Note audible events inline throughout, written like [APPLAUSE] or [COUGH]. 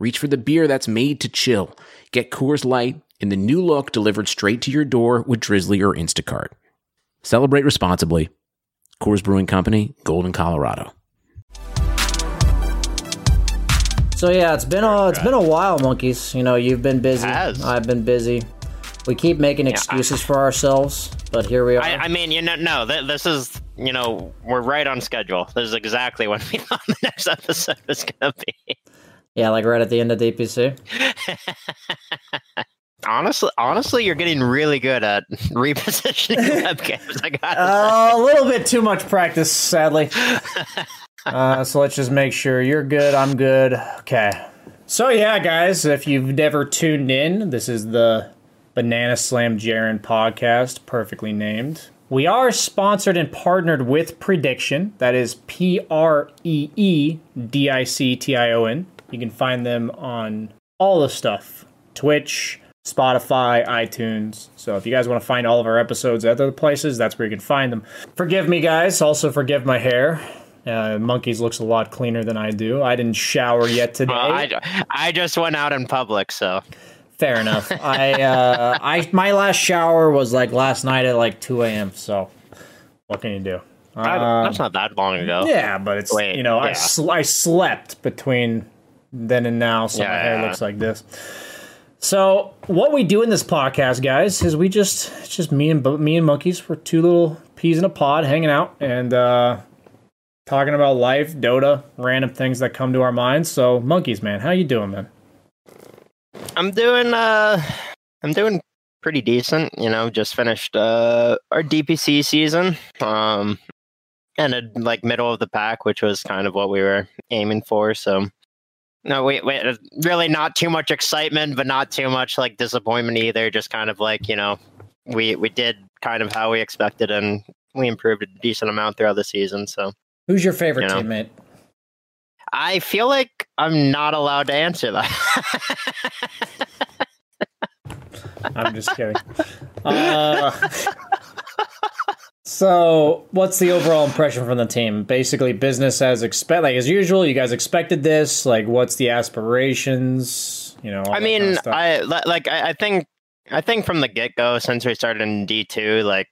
reach for the beer that's made to chill. Get Coors Light in the new look delivered straight to your door with Drizzly or Instacart. Celebrate responsibly. Coors Brewing Company, Golden, Colorado. So yeah, it's been a it's been a while, monkeys. You know, you've been busy. Has. I've been busy. We keep making excuses for ourselves, but here we are. I, I mean, you know, no, th- this is, you know, we're right on schedule. This is exactly when we [LAUGHS] thought the next episode was gonna be. Yeah, like right at the end of DPC. [LAUGHS] honestly, honestly, you're getting really good at [LAUGHS] repositioning [LAUGHS] webcams. I got Uh, a little bit too much practice, sadly. Uh, so let's just make sure you're good. I'm good. Okay. So yeah, guys, if you've never tuned in, this is the Bananaslamjaron podcast, perfectly named. We are sponsored and partnered with Preediction. That is P R E E D I C T I O N. You can find them on all the stuff Twitch, Spotify, iTunes. So if you guys want to find all of our episodes at other places, that's where you can find them. Forgive me, guys. Also, forgive my hair. Uh, Monkeys looks a lot cleaner than I do. I didn't shower yet today. Well, I, I just went out in public, so Fair enough. I uh, I my last shower was like last night at like 2 a.m. So what can you do? Um, that's not that long ago. yeah, but it's Wait, you know I sl- I slept between then and now, so my hair yeah. looks like this. So what we do in this podcast, guys, is we just it's just me and me and monkeys. We're two little peas in a pod, hanging out and uh, talking about life, Dota, random things that come to our minds. So monkeys, man, how you doing, man? I'm doing uh I'm doing pretty decent, you know, just finished uh our DPC season. Um ended like middle of the pack, which was kind of what we were aiming for, so no, wait, wait, uh, really not too much excitement, but not too much like disappointment either. Just kind of like, you know, we we did kind of how we expected and we improved a decent amount throughout the season, so Who's your favorite You know. teammate? I feel like I'm not allowed to answer that. [LAUGHS] I'm just kidding. Uh, [LAUGHS] so, what's the overall impression from the team? Basically, business as expect, like as usual. You guys expected this. Like, what's the aspirations? You know, I mean, kind of. I like I, think I think from the get go, since we started in D two, like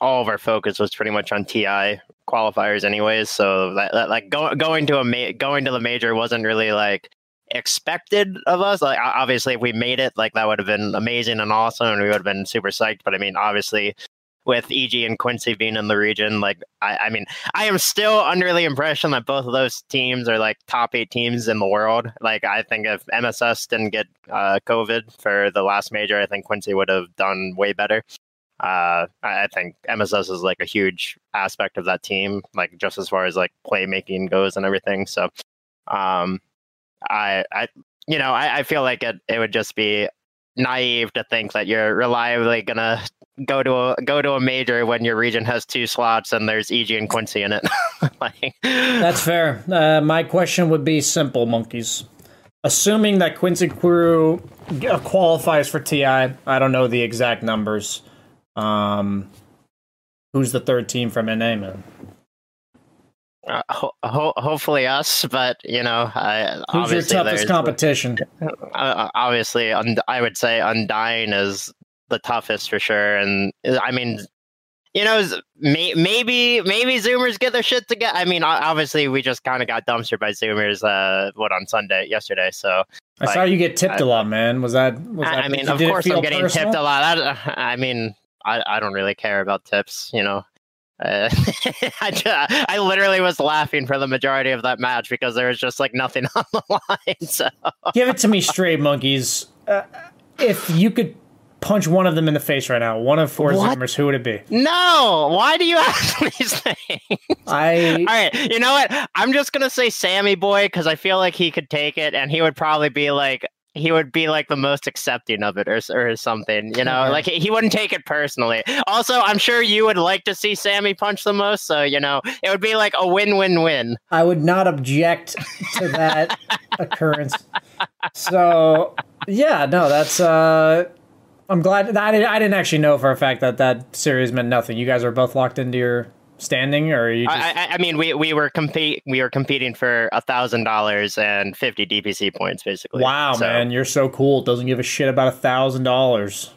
all of our focus was pretty much on TI qualifiers, anyways. So that, that, like go, going to a ma- going to the major wasn't really like expected of us. Like obviously, if we made it, like that would have been amazing and awesome, and we would have been super psyched. But I mean, obviously. With EG and Quincy being in the region, like I, I mean, I am still under the impression that both of those teams are like top eight teams in the world. Like I think if MSS didn't get uh, COVID for the last major, I think Quincy would have done way better. Uh, I think MSS is like a huge aspect of that team, like just as far as like playmaking goes and everything. So, um, I, I, you know, I, I feel like it, it would just be naive to think that you're reliably gonna go to a go to a major when your region has two slots and there's EG and Quincy in it. [LAUGHS] like, That's fair. Uh, my question would be simple, monkeys. assuming that Quincy Crew qualifies for TI, I don't know the exact numbers. Um, who's the third team from NA, man? Uh, ho- ho- hopefully us, but you know, I, who's your toughest competition? [LAUGHS] uh, obviously, und- I would say Undying is the toughest for sure. And I mean, you know, may- maybe maybe Zoomers get their shit together. I mean, obviously, we just kind of got dumpstered by Zoomers. Uh, what on Sunday yesterday? So I saw you get tipped a lot, man. Was that? Was I, that I mean, of course, I'm getting personal? tipped a lot. That, I mean, I, I don't really care about tips. You know. Uh, [LAUGHS] I, ju- I literally was laughing for the majority of that match because there was just like nothing [LAUGHS] on the line. So Give it to me straight, monkeys. Uh, if you could punch one of them in the face right now, one of four What? Zoomers, who would it be? no, why do you [LAUGHS] ask these things? I [LAUGHS] All right, you know what? I'm just gonna say Sammy Boy because I feel like he could take it, and he would probably be like he would be like the most accepting of it, or or something. You know, like he wouldn't take it personally. Also, I'm sure you would like to see Sammy punch the most, so you know it would be like a win-win-win. I would not object to that [LAUGHS] occurrence. So yeah, no, that's. uh I'm glad. I didn't, I didn't actually know for a fact that that series meant nothing. You guys are both locked into your standing, or you just. I, I, mean, we we were compete we were competing for a thousand dollars and fifty DPC points, basically. wow, So- man, you're so cool. Doesn't give a shit about a thousand dollars.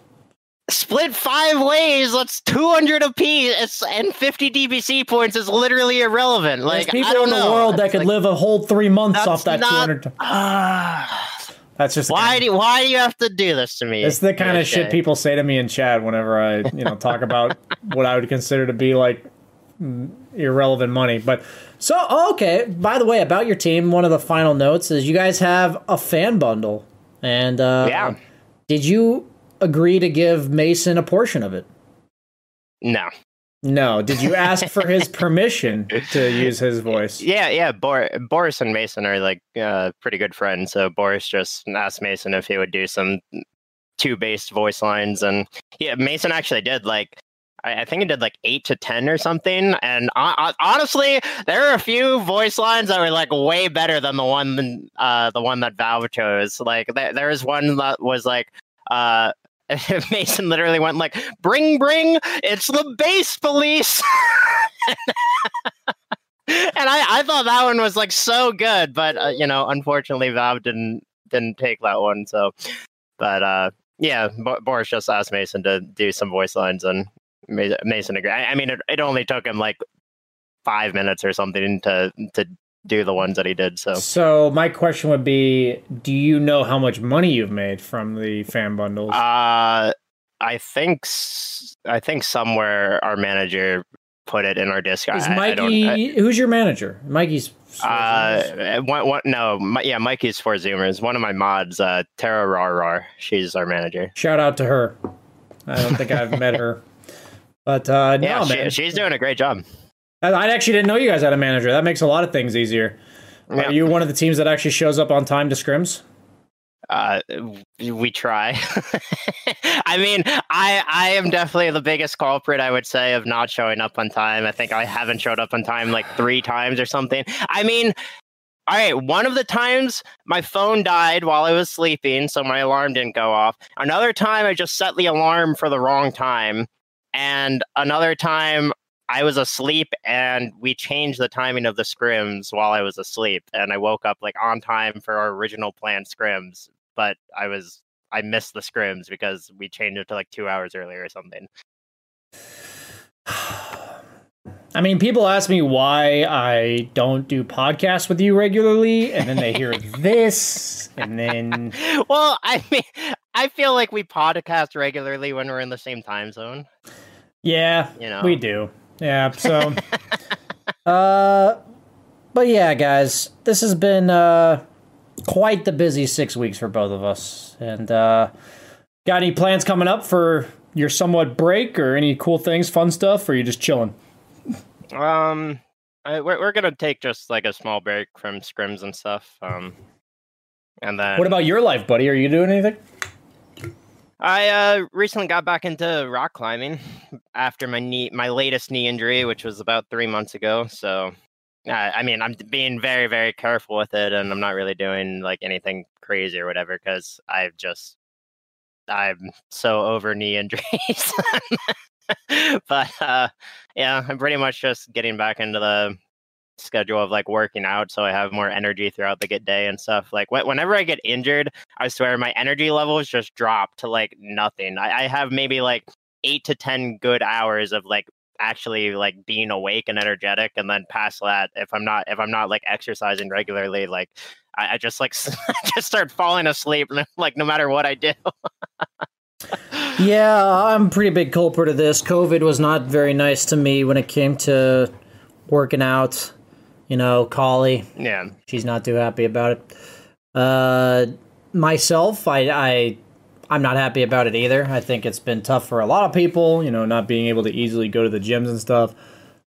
split five ways. That's two hundred apiece, it's, and fifty DPC points is literally irrelevant. Like There's people I don't in the know. world that could like, live a whole three months off that not- two hundred. [SIGHS] Ah, That's just why do you, why do you have to do this to me? It's the kind of shit people say to me in chat whenever I, you know, talk about [LAUGHS] what I would consider to be like mm, irrelevant money. But so oh, okay. By the way, about your team, one of the final notes is you guys have a fan bundle, and uh, Yeah. did you agree to give Mason a portion of it? No. No. Did you ask for his [LAUGHS] permission to use his voice? Yeah, yeah. Bor- Boris and Mason are like uh, pretty good friends. So Boris just asked Mason if he would do some two based voice lines, and yeah, Mason actually did like. I think he did like eight to ten or something, and hon- honestly, there are a few voice lines that were like way better than the one, uh, the one that Valve chose. Like there, there was one that was like, uh, [LAUGHS] Mason literally went like, "Bring, bring! It's the base police." [LAUGHS] and I, I thought that one was like so good, but uh, you know, unfortunately, Valve didn't didn't take that one. So, but uh, yeah, Bo- Boris just asked Mason to do some voice lines, and Mason agreed. I, I mean, it, it only took him like five minutes or something to to do the ones that he did. So, So my question would be: Do you know how much money you've made from the fan bundles? uh, I think I think somewhere our manager put it in our Discord. Is I- I Mikey? I- who's your manager? Mikey's. Uh, one, one, no, my, yeah, Mikey's for Zoomers. One of my mods, uh, Tara Rar She's our manager. Shout out to her. I don't think I've met her, [LAUGHS] but uh, no, Yeah, she, she's doing a great job. I, actually didn't know you guys had a manager. That makes a lot of things easier. Yeah. Are you one of the teams that actually shows up on time to scrims? Uh, we try. [LAUGHS] I mean, I I am definitely the biggest culprit. I would say of not showing up on time. I think I haven't showed up on time like three times or something. I mean. All right, one of the times my phone died while I was sleeping, so my alarm didn't go off. Another time I just set the alarm for the wrong time. And another time I was asleep and we changed the timing of the scrims while I was asleep. And I woke up like on time for our original planned scrims, but I was I missed the scrims because we changed it to like two hours earlier or something. I mean, people ask me why I don't do podcasts with you regularly, and then they hear [LAUGHS] this, and then well, I mean, I feel like we podcast regularly when we're in the same time zone. yeah, You know, we do. Yeah, so [LAUGHS] uh but yeah, guys, this has been uh quite the busy 6 weeks for both of us. And uh got any plans coming up for your somewhat break or any cool things, fun stuff or are you just chilling? Um, I, we're we're gonna take just like a small break from scrims and stuff. Um, and then What about your life, buddy? Are you doing anything? I uh, recently got back into rock climbing after my knee, my latest knee injury, which was about three months ago. So uh, I mean, I'm being very, very careful with it, and I'm not really doing like anything crazy or whatever because I've just I'm so over knee injuries. [LAUGHS] but uh, yeah, I'm pretty much just getting back into the schedule of like working out so I have more energy throughout the day and stuff. Like wh- whenever I get injured, I swear my energy levels just drop to like nothing. I, I have maybe like eight to 10 good hours of like actually like being awake and energetic and then past that if i'm not if i'm not like exercising regularly like i, I just like [LAUGHS] just start falling asleep [LAUGHS] like no matter what i do yeah [LAUGHS] i'm pretty big culprit of this covid was not very nice to me when it came to working out you know Collie. yeah she's not too happy about it uh myself i i I'm not happy about it either. I think it's been tough for a lot of people, you know, not being able to easily go to the gyms and stuff.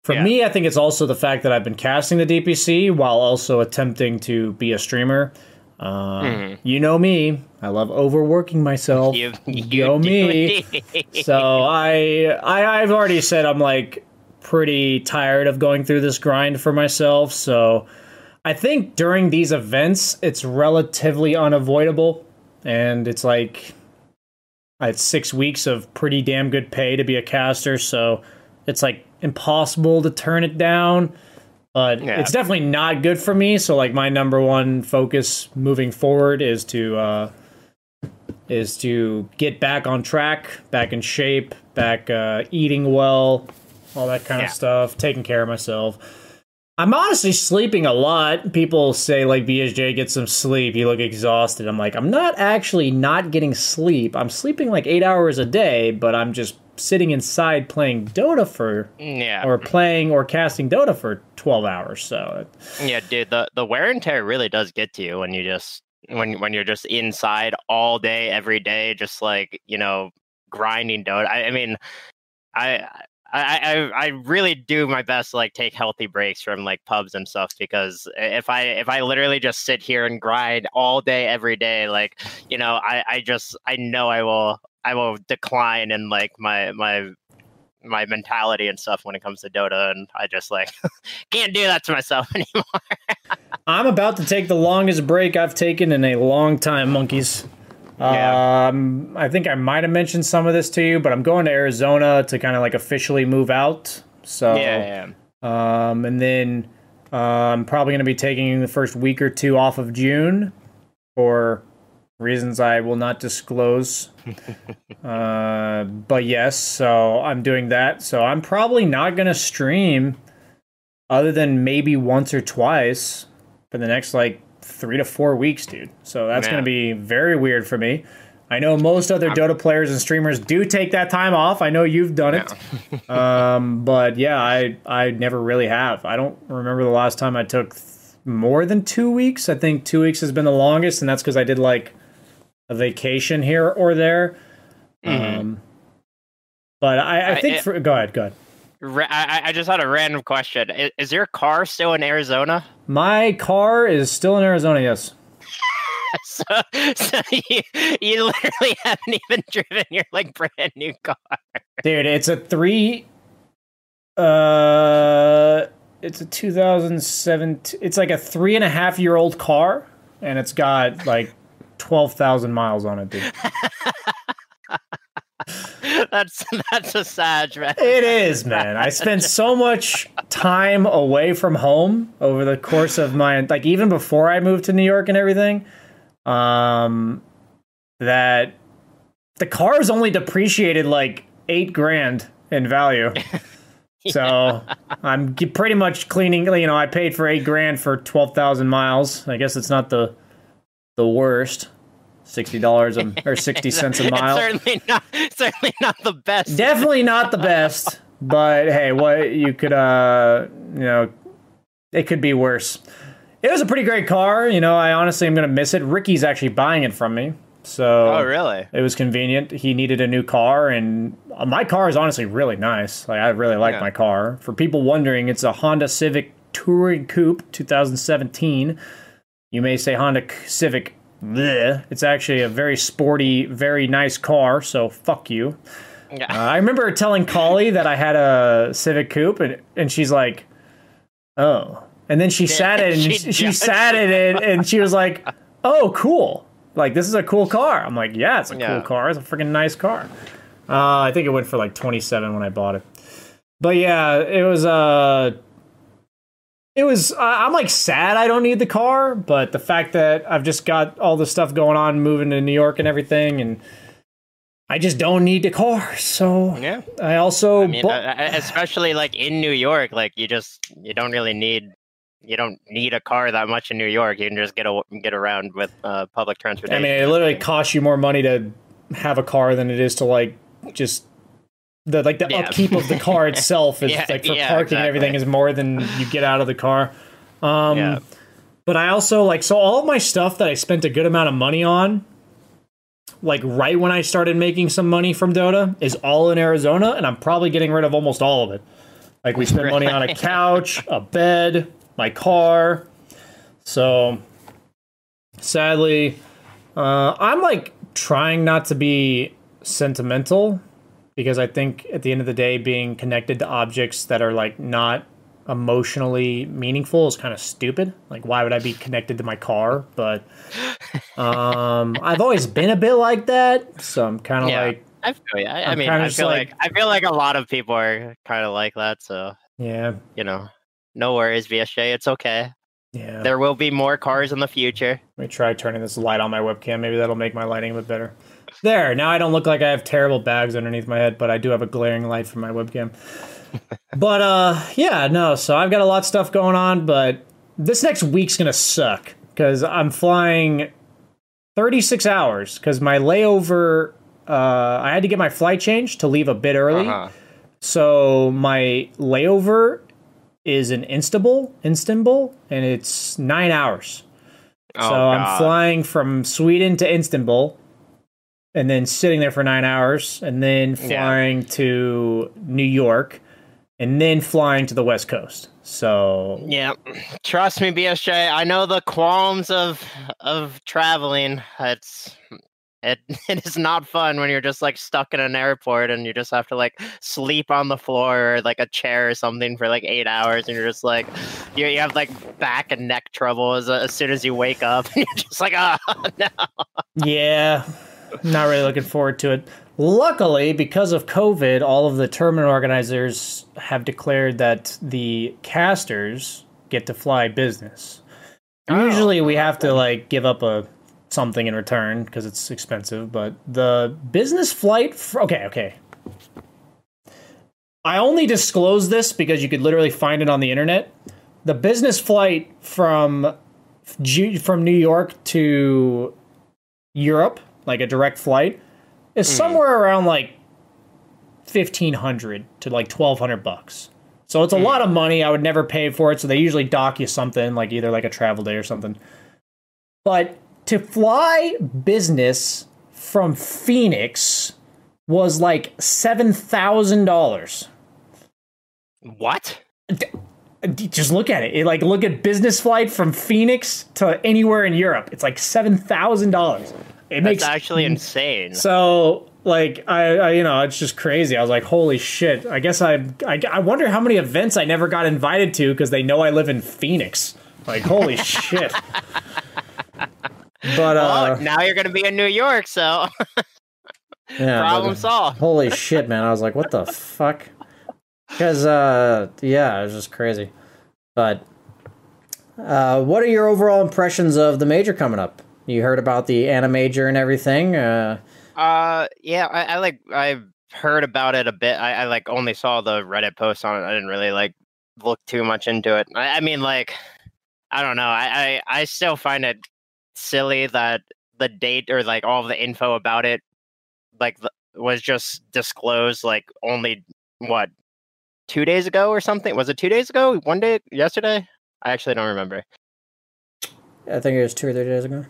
For Yeah. me, I think it's also the fact that I've been casting the DPC while also attempting to be a streamer. Uh, You know me, I love overworking myself. you, [LAUGHS] You you know me. [LAUGHS] so I, I, I've already said I'm like pretty tired of going through this grind for myself. So I think during these events, it's relatively unavoidable, and it's like I had six weeks of pretty damn good pay to be a caster. So it's like impossible to turn it down. But Yeah. it's definitely not good for me. So like my number one focus moving forward is to uh, is to get back on track, back in shape, back uh, eating well, all that kind Yeah. of stuff, taking care of myself. I'm honestly sleeping a lot. People say like BSJ get some sleep. You look exhausted. I'm like, I'm not actually not getting sleep. I'm sleeping like eight hours a day, but I'm just sitting inside playing Dota for yeah or playing or casting Dota for 12 hours. So Yeah, dude, the the wear and tear really does get to you when you just when when you're just inside all day, every day, just like you know, grinding Dota. I, I mean, I. I, I I really do my best to like take healthy breaks from like pubs and stuff because if I if I literally just sit here and grind all day every day like you know I, I just I know I will I will decline in like my my my mentality and stuff when it comes to Dota and I just like [LAUGHS] can't do that to myself [LAUGHS] anymore. I'm about to take the longest break I've taken in a long time, monkeys. Yeah. Um, I think I might have mentioned some of this to you, but I'm going to Arizona to kind of like officially move out. So, yeah, yeah. um, and then uh, I'm probably going to be taking the first week or two off of June for reasons I will not disclose. [LAUGHS] uh, but yes, so I'm doing that. So I'm probably not going to stream other than maybe once or twice for the next like three to four weeks, dude. So that's going to be very weird for me. I know most other Dota players and streamers do take that time off. I know you've done it. [LAUGHS] um, but yeah, I I never really have. I don't remember the last time I took th- more than two weeks. I think two weeks has been the longest, and that's because I did like a vacation here or there. Um, but I, I Mm-hmm. I- think it- for go ahead, go ahead. I, I just had a random question. Is, is your car still in Arizona? My car is still in Arizona. Yes. [LAUGHS] so, so you, you literally [LAUGHS] haven't even driven your like brand new car. Dude, it's a three. Uh, it's a 2007. It's like a three and a half year old car, and it's got like twelve thousand miles on it, dude. [LAUGHS] [LAUGHS] that's that's a sad man. It is, man. I spent so much time away from home over the course of my like even before I moved to New York and everything. Um, that the car is only depreciated like eight grand in value. [LAUGHS] So I'm pretty much cleaning. You know, I paid for eight grand for twelve thousand miles. I guess it's not the the worst. Sixty dollars or sixty [LAUGHS] cents a mile. It's certainly not certainly not the best. Definitely not the best, but hey, what you could uh you know it could be worse. It was a pretty great car, you know, I honestly am gonna miss it. Ricky's actually buying it from me. So oh really? it was convenient. He needed a new car, and uh, my car is honestly really nice. Like I really like Yeah. my car. For people wondering, it's a Honda Civic Touring Coupe 2017. You may say Honda Civic. Bleh. It's actually a very sporty, very nice car. So fuck you. Yeah. Uh, I remember telling Collie that I had a Civic Coupe, and, and she's like, "Oh, And then she sat in [LAUGHS] and she, she sat in it and she was like, "Oh, cool! Like this is a cool car." I'm like, "Yeah, it's a Yeah. cool car. It's a freaking nice car." Uh, I think it went for like 27 when I bought it. But yeah, it was uh it was I I'm like sad I don't need the car, but the fact that I've just got all the stuff going on moving to New York and everything and I just don't need the car. So Yeah. I also I mean, bu- uh, uh, especially like in New York, like you just you don't really need you don't need a car that much in New York. You can just get a, get around with uh, public transportation I mean, it literally costs you more money to have a car than it is to like just the like the Yeah. upkeep of the car [LAUGHS] itself is Yeah, like for yeah, parking and everything is more than you get out of the car. Um yeah. but I also like so all my stuff that I spent a good amount of money on like right when I started making some money from Dota is all in Arizona and I'm probably getting rid of almost all of it. Like we spent [LAUGHS] money on a couch, a bed, my car. So sadly, uh, I'm like trying not to be sentimental because I think at the end of the day, being connected to objects that are like not emotionally meaningful is kind of stupid. Like, why would I be connected to my car? But [LAUGHS] um, I've always been a bit like that, so I'm kind of Yeah. like, I feel yeah. I, I'm mean, I feel like- like, I feel like a lot of people are kind of like that. So yeah, you know, no worries, BSJ. It's okay. yeah. There will be more cars in the future. Let me try turning this light on my webcam. Maybe that'll make my lighting a bit better. There, now I don't look like I have terrible bags underneath my head, but I do have a glaring light from my webcam. [LAUGHS] but uh yeah, no, so I've got a lot of stuff going on, but this next week's gonna suck because I'm flying 36 hours because my layover uh I had to get my flight changed to leave a bit early. Uh-huh. So my layover is in Istanbul, Istanbul, and it's nine hours. Oh, so I'm flying from Sweden to Istanbul, and then sitting there for nine hours, and then Yeah. flying to New York, and then flying to the West Coast. So Yeah, trust me, BSJ. I know the qualms of of traveling. It's it [LAUGHS] it is not fun when you're just like stuck in an airport and you just have to like sleep on the floor or like a chair or something for like eight hours, and you're just like you you have like back and neck trouble as as soon as you wake up, [LAUGHS] and you're just like ah [LAUGHS] no. yeah, not really looking forward to it. Luckily, because of COVID, all of the tournament organizers have declared that the casters get to fly business. Oh, Usually, we have to like give up a something in return because it's expensive. But the business flight, okay, okay. I only disclose this because you could literally find it on the internet. The business flight from from New York to Europe, like a direct flight, is mm-hmm. somewhere around like fifteen hundred to like twelve hundred bucks. So it's a mm. lot of money. I would never pay for it. So they usually dock you something like either like a travel day or something. But to fly business from Phoenix was like seven thousand dollars. What? Just look at it. it. Like look at business flight from Phoenix to anywhere in Europe. It's like seven thousand dollars. It That's makes actually insane. so like I, I you know it's just crazy. I was like, holy shit. I guess I I, I wonder how many events I never got invited to because they know I live in Phoenix. Like holy [LAUGHS] shit. But uh, oh, now you're gonna be in New York, so [LAUGHS] yeah, problem but- solved. Holy shit, man! I was like, what the [LAUGHS] fuck? Because uh, yeah, it was just crazy. But uh, what are your overall impressions of the major coming up? You heard about the Animajor and everything. Uh, Uh, yeah, I, I like I've heard about it a bit. I, I like only saw the Reddit post on it. I didn't really like look too much into it. I, I mean, like, I don't know. I, I I still find it silly that the date or like all the info about it, like, the, was just disclosed like only what two days ago or something. Was it two days ago? One day? Yesterday? I actually don't remember. I think it was two or three days ago.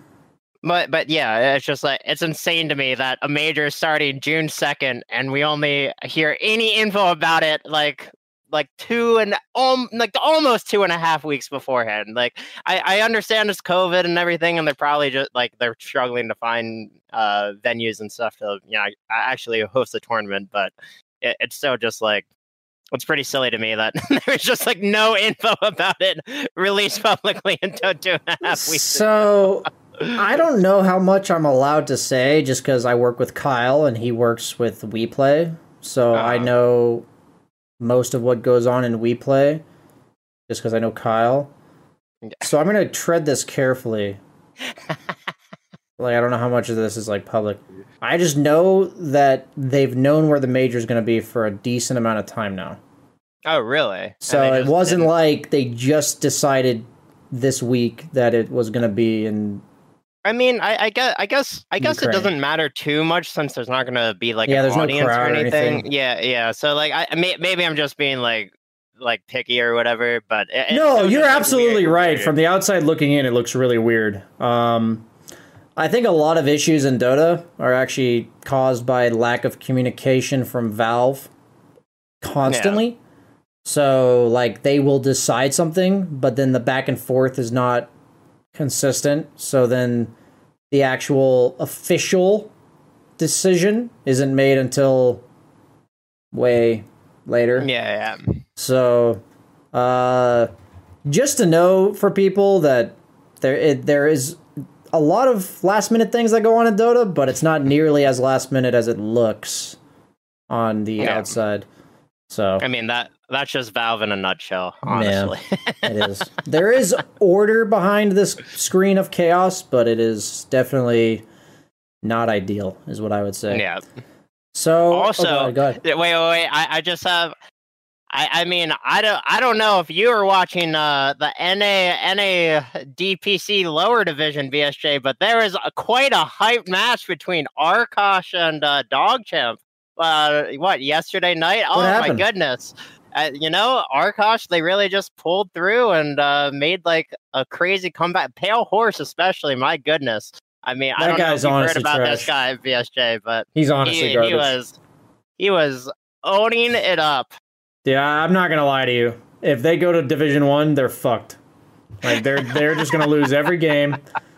But but yeah, it's just like it's insane to me that a major is starting June second, and we only hear any info about it like like two and um like almost two and a half weeks beforehand. Like I I understand it's COVID and everything, and they're probably just like they're struggling to find uh venues and stuff to you know actually host the tournament, but it, it's still just like it's pretty silly to me that [LAUGHS] there's just like no info [LAUGHS] about it released publicly until two and a half weeks. So I don't know how much I'm allowed to say just because I work with Kyle and he works with WePlay. So I Uh-huh. know most of what goes on in WePlay just because I know Kyle. Yeah. So I'm going to tread this carefully. like, I don't know how much of this is like public. I just know that they've known where the major is going to be for a decent amount of time now. Oh, really? So it wasn't didn't- like they just decided this week that it was going to be in I mean, I, I guess, I guess, I guess it doesn't matter too much since there's not going to be like Yeah, an there's no audience crowd or or anything. anything. Yeah, yeah. So like, I may, maybe I'm just being like like picky or whatever. But it, no, you're absolutely right. weird. From the outside looking in, it looks really weird. Um, I think a lot of issues in Dota are actually caused by lack of communication from Valve constantly. So, like, they will decide something, but then the back and forth is not consistent. So then the actual official decision isn't made until way later. yeah, yeah. So, uh, just to know for people that there it, there is a lot of last minute things that go on in Dota, but it's not nearly as last minute as it looks on the Yeah. outside. So I mean that that's just Valve in a nutshell, honestly. it [LAUGHS] is. There is order behind this screen of chaos, but it is definitely not ideal, is what I would say. yeah. So Also- oh, go ahead. Wait, wait, wait. I, I just have. I, I mean, I don't, I don't know if you were watching uh, the NA, NA DPC lower division BSJ, but there is a, quite a hype match between Arkosh and uh, Dogchamp. Uh, what yesterday night? Oh my goodness! Uh, you know, Arkosh, they really just pulled through and uh, made like a crazy comeback. Pale Horse, especially. My goodness. I mean, I don't know if you've heard about this guy at BSJ, but He's honestly he, garbage. he was he was owning it up. Yeah, I'm not gonna lie to you. If they go to Division One, they're fucked. Like they're they're just gonna lose every game.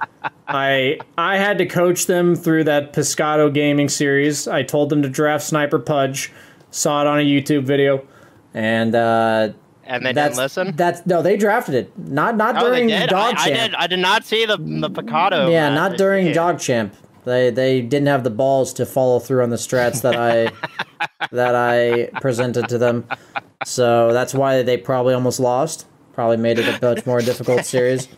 [LAUGHS] I I had to coach them through that Piscato gaming series. I told them to draft Sniper Pudge. Saw it on a YouTube video, and uh, And they that's didn't listen. That's no, they drafted it. Not not oh, during. Dog I, I did. I did not see the the Picado. yeah, not during Yeah. Dog Champ. They they didn't have the balls to follow through on the strats that I [LAUGHS] that I presented to them. So that's why they probably almost lost. Probably made it a much more difficult series.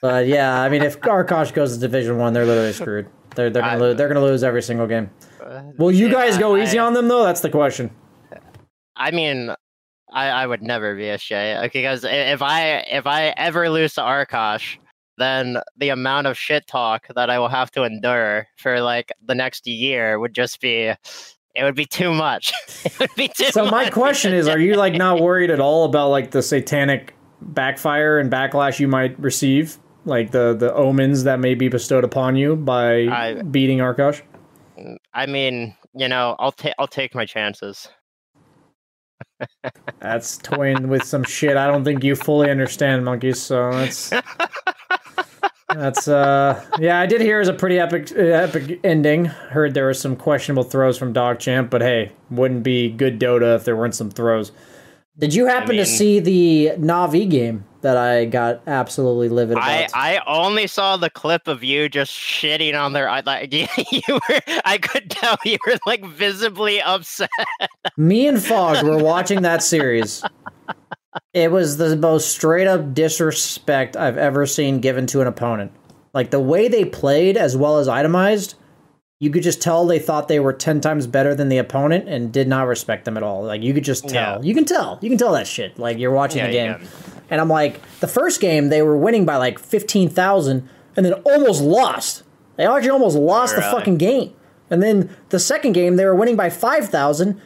But yeah, I mean, if Arkosh goes to Division One, they're literally screwed. They're they're gonna I- lose. They're gonna lose every single game. Uh, Will you guys go easy on them though? That's the question. I mean, I, I would never be a Shay uh, because if I if I ever lose to Arkosh, then the amount of shit talk that I will have to endure for like the next year would just be. It would be too much. [LAUGHS] it would be too So my question is, are you like not [LAUGHS] worried at all about like the satanic backfire and backlash you might receive? Like the the omens that may be bestowed upon you by I- beating Arkosh? I mean, you know, I'll take I'll take my chances. That's toying with some shit I don't think you fully understand, monkeys. So that's that's uh yeah, I did hear it was a pretty epic epic ending. Heard there were some questionable throws from Dog Champ, but hey, wouldn't be good Dota if there weren't some throws. Did you happen to mean- see the Navi game that I got absolutely livid about? I, I only saw the clip of you just shitting on their I like [LAUGHS] you, were I could tell you were like visibly upset. Me and [LAUGHS] Fog were watching that series. It was the most straight up disrespect I've ever seen given to an opponent. Like the way they played as well as itemized, you could just tell they thought they were 10 times better than the opponent and did not respect them at all. Like you could just tell. Yeah. You can tell. You can tell that shit. Like you're watching Yeah, the game. And I'm like, the first game they were winning by like 15,000 and then almost lost. They actually almost lost the fucking game. And then the second game they were winning by 5,000,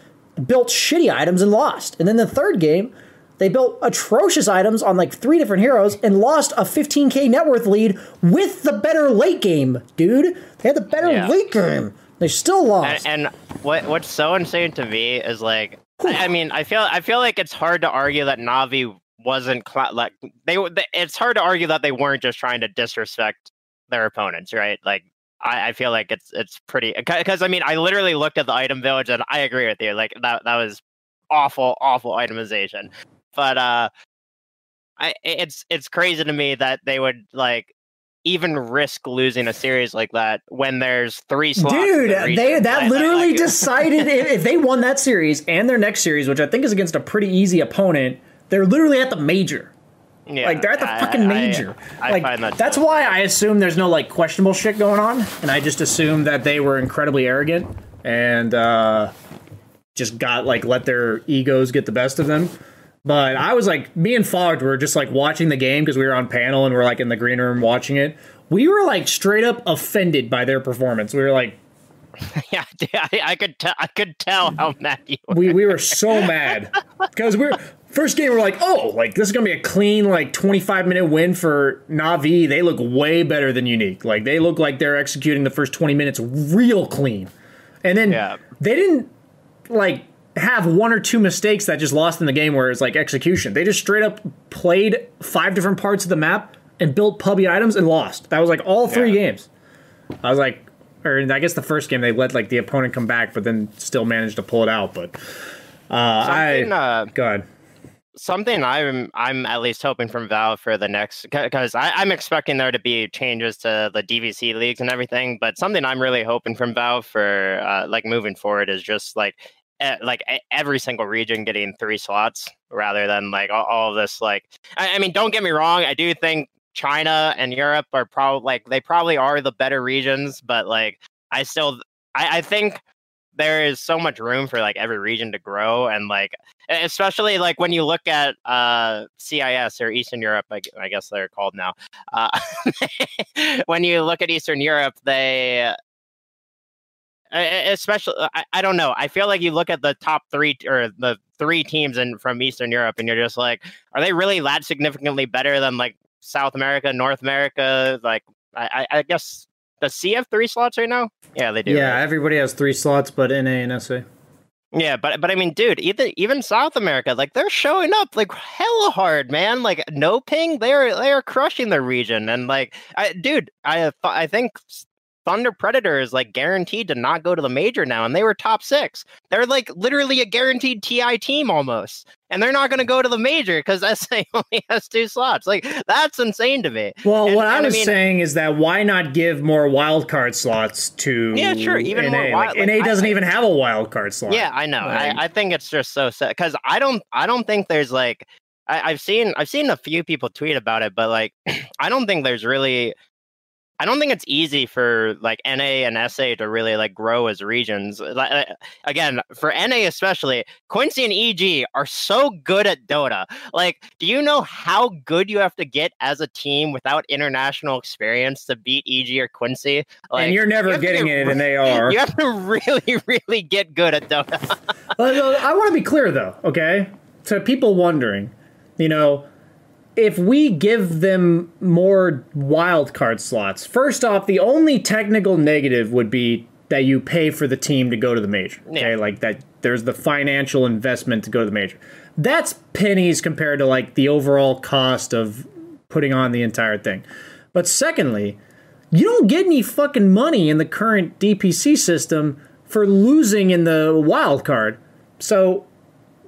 built shitty items and lost. And then the third game they built atrocious items on like three different heroes and lost a 15k net worth lead with the better late game, dude. They had the better Yeah. late game. They still lost. And, and what what's so insane to me is like I I mean I feel I feel like it's hard to argue that Navi wasn't cla like they, they it's hard to argue that they weren't just trying to disrespect their opponents, right? Like I, I feel like it's it's pretty because I mean I literally looked at the item village and I agree with you. Like that that was awful, awful itemization. But uh, I it's it's crazy to me that they would like even risk losing a series like that when there's three slots. Dude, in the they that I- I literally like [LAUGHS] decided if, they won that series and their next series, which I think is against a pretty easy opponent, they're literally at the major. Yeah, like they're at the I- fucking major. I, like find that that's why I assume there's no like questionable shit going on, and I just assume that they were incredibly arrogant and uh, just got like let their egos get the best of them. But I was like, me and Fogged were just like watching the game because we were on panel and we're like in the green room watching it. We were like straight up offended by their performance. We were like, [LAUGHS] Yeah, I, I could tell. I could tell how mad you were. we we were so mad because we're first game we're like oh like this is gonna be a clean like 25 minute win for navi they look way better than unique like they look like they're executing the first 20 minutes real clean and then Yeah. they didn't like have one or two mistakes that just lost in the game where it's like execution they just straight up played five different parts of the map and built pubby items and lost that was like all three Yeah. games i was like or I guess the first game they let like the opponent come back, but then still managed to pull it out. But uh, Something, I uh, go ahead. something I'm I'm at least hoping from Valve for the next because I'm expecting there to be changes to the DPC leagues and everything, but something I'm really hoping from Valve for uh, like moving forward is just like like every single region getting three slots rather than like all, all this like I, I mean don't get me wrong I do think China and Europe are probably like they probably are the better regions but like I still I, I think there is so much room for like every region to grow and like especially like when you look at uh CIS or Eastern Europe I, I guess they're called now uh [LAUGHS] when you look at Eastern Europe they especially uh, I, I don't know I feel like you look at the top three or the three teams in from Eastern Europe and you're just like are they really that significantly better than like South America North America like I, I, I guess does CF three slots right now yeah they do Yeah, right? everybody has three slots, but NA and SA. Yeah, but but I mean, dude, even even South America, like they're showing up like hella hard, man. Like no ping, they're they're crushing the region, and like, I, dude, I I think Thunder Predator is like guaranteed to not go to the major now, and they were top six. They're like literally a guaranteed TI team almost, and they're not going to go to the major because SA [LAUGHS] only has two slots. Like that's insane to me. Well, And- what I and I was mean- saying is that why not give more wild card slots to Yeah, sure, even NA? more wild- like, like, NA doesn't even have a wild card slot. Yeah, I know. Like- I, I think it's just so sad because I don't I don't think there's like I, I've seen I've seen a few people tweet about it, but like [CLEARS THROAT] I don't think there's really I don't think it's easy for like NA and SA to really like grow as regions. Like, uh, Again, for NA especially, Quincy and EG are so good at Dota. Like, do you know how good you have to get as a team without international experience to beat EG or Quincy? Like, and you're never to getting get it, and they [LAUGHS] are. you have to really, [LAUGHS] really get good at Dota. Uh, I want to be clear though, okay? To people wondering, you know, if we give them more wild card slots, first off, the only technical negative would be that you pay for the team to go to the major. Okay, Yeah. like that there's the financial investment to go to the major. That's pennies compared to like the overall cost of putting on the entire thing. But secondly, you don't get any fucking money in the current DPC system for losing in the wild card. So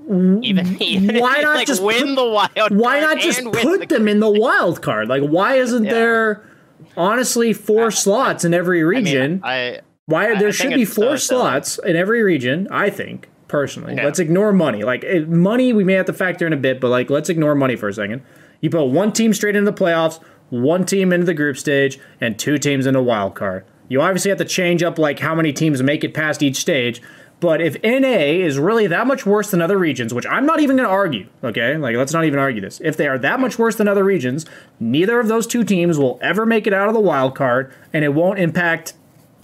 even, [LAUGHS] even Why not like, just win put- the wild why not just put the- them in the [LAUGHS] wild card? Like, why isn't Yeah. there honestly four slots in every I mean, region? I why I there should be it's so four silly. slots in every region? I think personally. Yeah. Let's ignore money. Like money, we may have to factor in a bit, but like let's ignore money for a second. You put one team straight into the playoffs, one team into the group stage, and two teams into a wild card. You obviously have to change up like how many teams make it past each stage. But if NA is really that much worse than other regions, which I'm not even going to argue, okay? Like, let's not even argue this. If they are that much worse than other regions, neither of those two teams will ever make it out of the wild card, and it won't impact,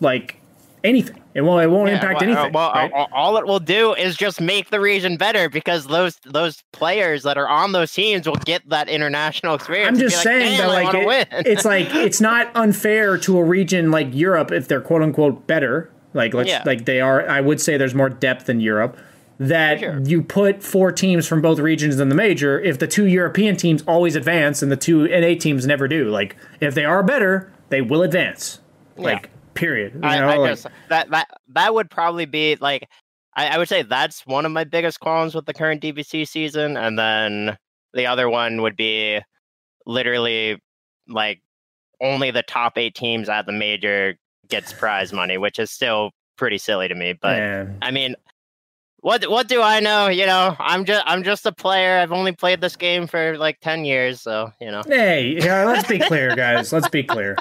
like, anything. It won't, it won't Yeah, impact well, uh, anything. Well, right? all, it will do is just make the region better because those those players that are on those teams will get that international experience. I'm just saying "Damn, that like it- it's like it's not unfair to a region like Europe if they're quote unquote better. Like let's Yeah. like they are. I would say there's more depth in Europe. That Sure. you put four teams from both regions in the major. If the two European teams always advance and the two NA teams never do, like if they are better, they will advance. Like period. You I, know, I like- guess that that that would probably be like I, I would say that's one of my biggest qualms with the current DPC season, and then the other one would be literally like only the top eight teams at the major gets prize money, which is still pretty silly to me. But Man. I mean, what what do I know? You know, I'm just I'm just a player. I've only played this game for like ten years, so you know. Hey, yeah, let's be clear, [LAUGHS] guys. Let's be clear.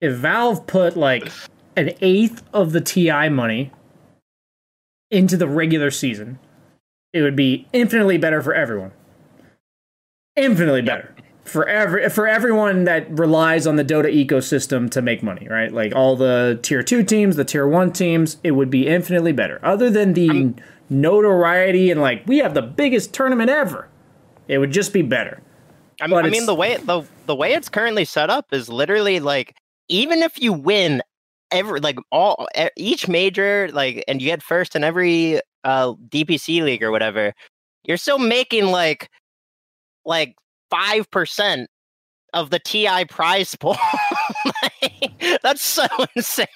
If Valve put like an eighth of the TI money into the regular season, it would be infinitely better for everyone. Infinitely better. For every for everyone that relies on the Dota ecosystem to make money, right? Like all the tier two teams, the tier one teams, it would be infinitely better. Other than the notoriety and like we have the biggest tournament ever, it would just be better. I mean, I mean the way the the way it's currently set up is literally like even if you win every like all each major like and you get first in every uh DPC league or whatever, you're still making like like five percent of the TI prize pool. [LAUGHS] Like, that's so [LAUGHS] insane.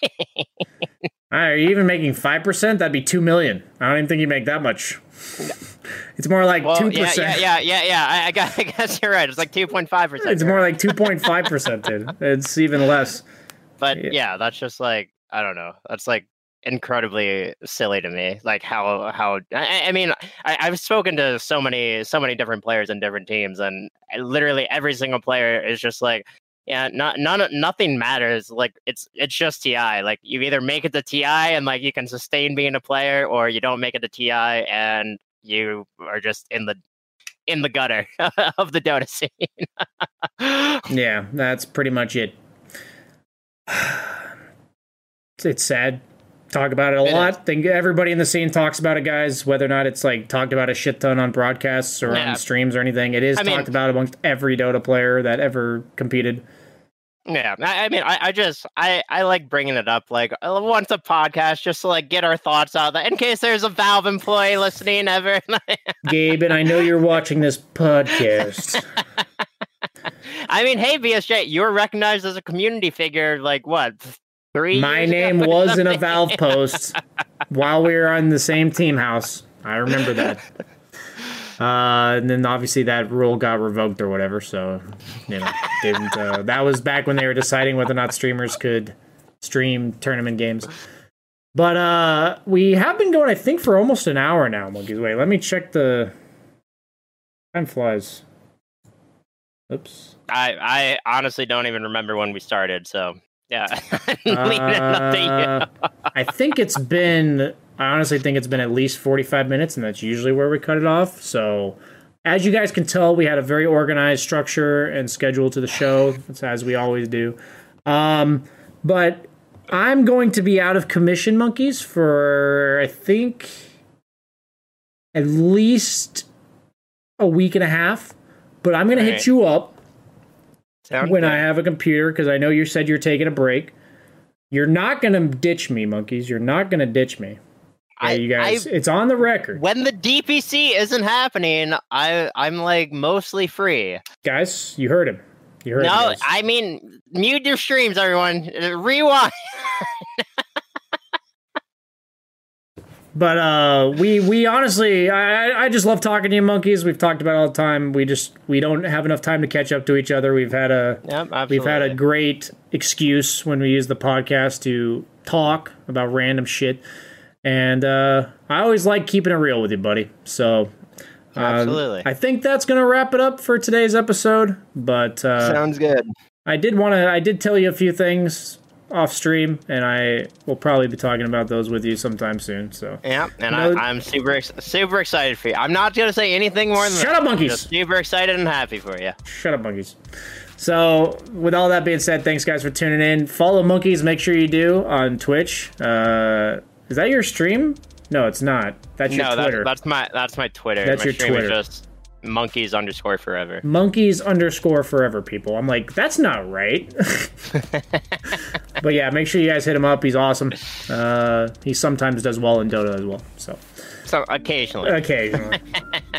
All right, are you even making five percent? That'd be two million. I don't even think you make that much. It's more like Well, two yeah, percent. yeah, yeah, yeah, yeah. I, I, guess, [LAUGHS] I guess you're right. It's like two point five percent. It's more like two point five percent, dude. It's even less. But Yeah. yeah. that's just like I don't know. That's like incredibly silly to me. Like how how I, I mean I, I've spoken to so many so many different players in different teams, and literally every single player is just like. Yeah, not none nothing matters. Like it's it's just TI. Like you either make it to TI and like you can sustain being a player, or you don't make it to TI and you are just in the in the gutter [LAUGHS] of the Dota scene. [LAUGHS] Yeah, that's pretty much it. [SIGHS] It's sad. Talk about it a It lot. Think everybody in the scene talks about it, guys. Whether or not it's like talked about a shit ton on broadcasts or Yeah. on streams or anything, it is I talked mean- about amongst every Dota player that ever competed. Yeah, I, I mean, I, I just I I like bringing it up like uh, once a podcast just to like get our thoughts out there in case there's a Valve employee listening ever. [LAUGHS] Gabe, and I know you're watching this podcast. [LAUGHS] I mean, hey BSJ, you were recognized as a community figure like what three? My name was in a? Valve [LAUGHS] post while we were on the same team house. I remember that. Uh, and then obviously that rule got revoked or whatever. So, you know, didn't. Uh, that was back when they were deciding whether or not streamers could stream tournament games. But uh, we have been going, I think, for almost an hour now. Monkeys, wait, let me check the time flies. Oops. I I honestly don't even remember when we started. So yeah, [LAUGHS] [LAUGHS] Leave it up to you. Uh, I think it's been. I honestly think it's been at least forty-five minutes, and that's usually where we cut it off. So, as you guys can tell, we had a very organized structure and schedule to the show, it's [LAUGHS] as we always do. Um, but I'm going to be out of commission, monkeys, for I think at least a week and a half. But I'm going to hit you up Sound when good. I have a computer because I know you said you're taking a break. You're not gonna ditch me, monkeys. You're not gonna ditch me. I- you guys, I- it's on the record, when the DPC isn't happening, I I'm like mostly free. guys. You heard him. You heard him. No, guys. I mean mute your streams, everyone. [LAUGHS] Rewind. But uh, we we honestly, I I- I just love talking to you, monkeys. We've talked about it all the time. We just we don't have enough time to catch up to each other. We've had a Yep, we've had a great excuse when we use the podcast to talk about random shit, and uh, I always like keeping it real with you, buddy. So. uh, Absolutely. I think that's gonna wrap it up for today's episode. But uh, Sounds good. I did want to. I did tell you a few things off stream, and I will probably be talking about those with you sometime soon. So Yeah, and No- I, I'm super ex- super excited for you. I'm not gonna say anything more than shut that. up, monkeys. Just super excited and happy for you. Shut up, monkeys. So, with all that being said, thanks guys for tuning in. Follow monkeys. Make sure you do on Twitch. Uh, is that your stream? No, it's not. That's your no, Twitter. that's that's my that's my Twitter. That's my your stream Twitter. Monkeys underscore forever. monkeys underscore forever people. I'm like that's not right. But yeah make sure you guys hit him up. He's awesome. Uh he sometimes does well in dota as well so. So occasionally. occasionally.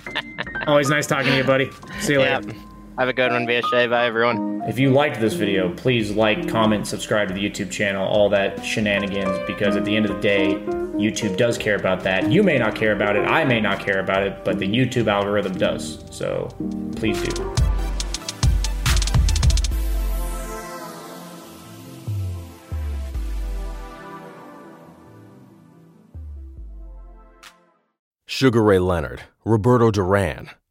[LAUGHS] Always nice talking to you buddy. See you yeah. later Have a good one, BSJ. Bye, everyone. If you liked this video, please like, comment, subscribe to the YouTube channel, all that shenanigans, because at the end of the day, YouTube does care about that. You may not care about it, I may not care about it, but the YouTube algorithm does. So please do. Sugar Ray Leonard, Roberto Duran,